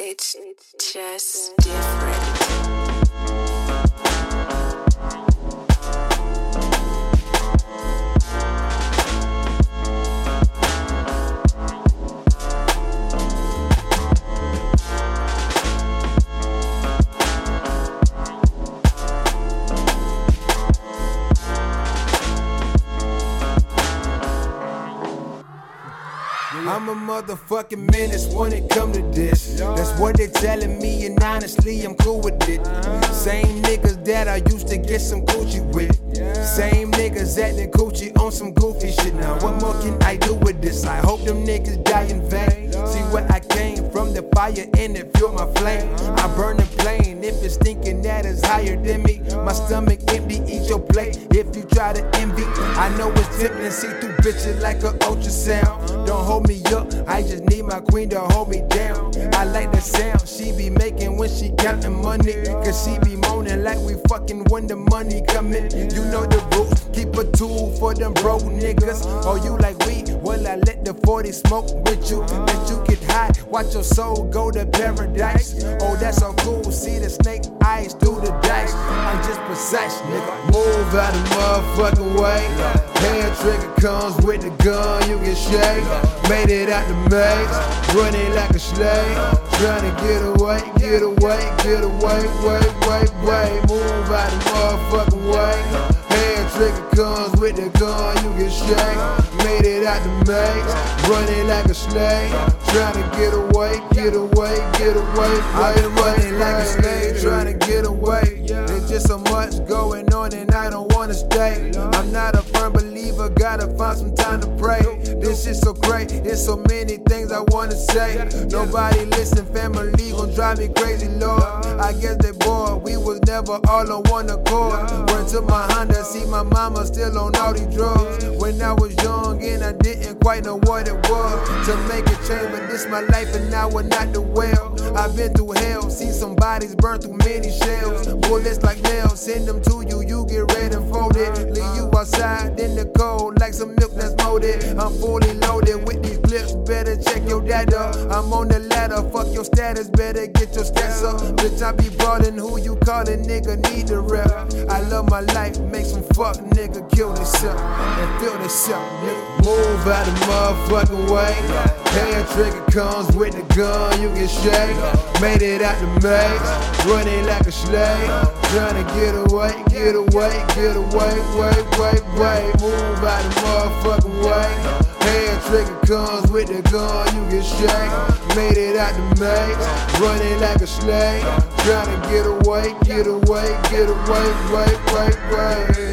It's just different. I'm a motherfucking menace when it come to this. That's what they telling me, and honestly, I'm cool with it. Same niggas that I used to get some Gucci with. Same niggas acting Gucci on some goofy shit. Now, what more can I do with this? I hope them niggas die in vain. See where I came from, the fire and it fueled my flame. I burn the plane if it's thinking that is higher than me. My stomach empty, eat your plate. If you try to envy, I know it's tempting. See through bitches like a ultrasound. Hold me up, I just need my queen to hold me down. I like the sound she be making when she counting money. Cause she be moaning like we fucking when the money coming. You know the rules, keep a tool for them broke niggas. Oh, you like weed? Well, I let the 40 smoke with you. Let you get high, watch your soul go to paradise. Oh, that's so cool, see the snake eyes through the dice. I'm just precise, nigga. Move out the motherfucking way. Hand trigger comes with the gun, you get shake. Made it out the maze, running like a slave. Trying to get away, get away, get away, wait, wait, wait. Move out the motherfucking way. Hand trigger comes with the gun, you get shake. Made it out the maze, running like a slave. Trying to get away, get away, get away. I've been running like a slave, trying to get away. Much going on and I don't wanna stay. I'm not a firm believer, gotta find some time to pray. This shit so great, there's so many things I wanna say. Nobody listen, family gon' drive me crazy, Lord. I guess they bored, we was never all on one accord. Went to my Honda, see my mama still on all these drugs. When I was quite know what it was to make a change, but this my life and now we're not the well. I've been through hell, seen some bodies burn through many shells. Bullets like nails, send them to you, you get red and folded. Your data. I'm on the ladder, fuck your status, better get your stats up. Bitch, I be ballin', who you callin', nigga, need the rep. I love my life, make some fuck nigga kill themself and feel themself, nigga. Move out the motherfucking way. Hand trigger comes with the gun, you get shake. Made it out the maze, running like a slave. Trying to get away, get away, get away, wait, wait, wait. Move out the motherfucking way. Hand trigger comes with the gun, you get shake. Made it out the maze, running like a slave. Trying to get away, get away, get away, wait, wait, wait.